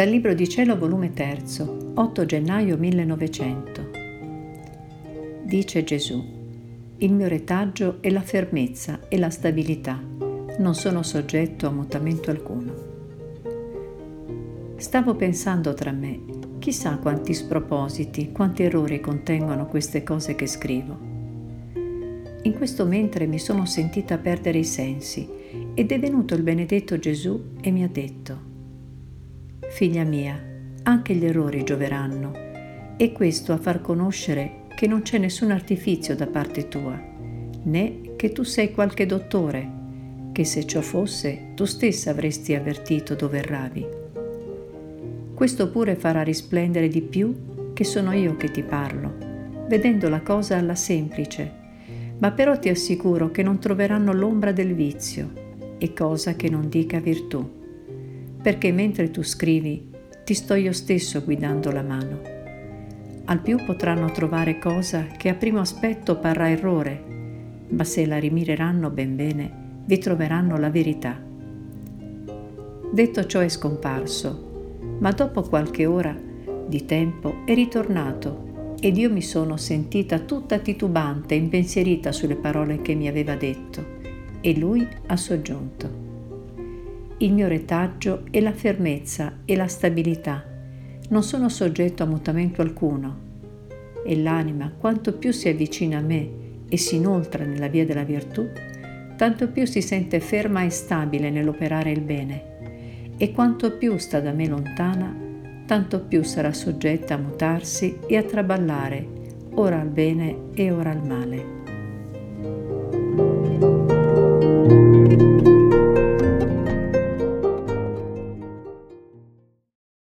Dal Libro di Cielo, volume 3, 8 gennaio 1900. Dice Gesù, il mio retaggio è la fermezza e la stabilità, non sono soggetto a mutamento alcuno. Stavo pensando tra me, chissà quanti spropositi, quanti errori contengono queste cose che scrivo. In questo mentre mi sono sentita perdere i sensi ed è venuto il benedetto Gesù e mi ha detto, Figlia mia, anche gli errori gioveranno, e questo a far conoscere che non c'è nessun artifizio da parte tua, né che tu sei qualche dottore, che se ciò fosse tu stessa avresti avvertito dove erravi. Questo pure farà risplendere di più che sono io che ti parlo, vedendo la cosa alla semplice, ma però ti assicuro che non troveranno l'ombra del vizio, e cosa che non dica virtù perché mentre tu scrivi ti sto io stesso guidando la mano. Al più potranno trovare cosa che a primo aspetto parrà errore, ma se la rimireranno ben bene, vi troveranno la verità. Detto ciò è scomparso, ma dopo qualche ora di tempo è ritornato ed io mi sono sentita tutta titubante e impensierita sulle parole che mi aveva detto e lui ha soggiunto il mio retaggio è la fermezza e la stabilità. Non sono soggetto a mutamento alcuno. E l'anima, quanto più si avvicina a me e si inoltra nella via della virtù, tanto più si sente ferma e stabile nell'operare il bene. E quanto più sta da me lontana, tanto più sarà soggetta a mutarsi e a traballare, ora al bene e ora al male.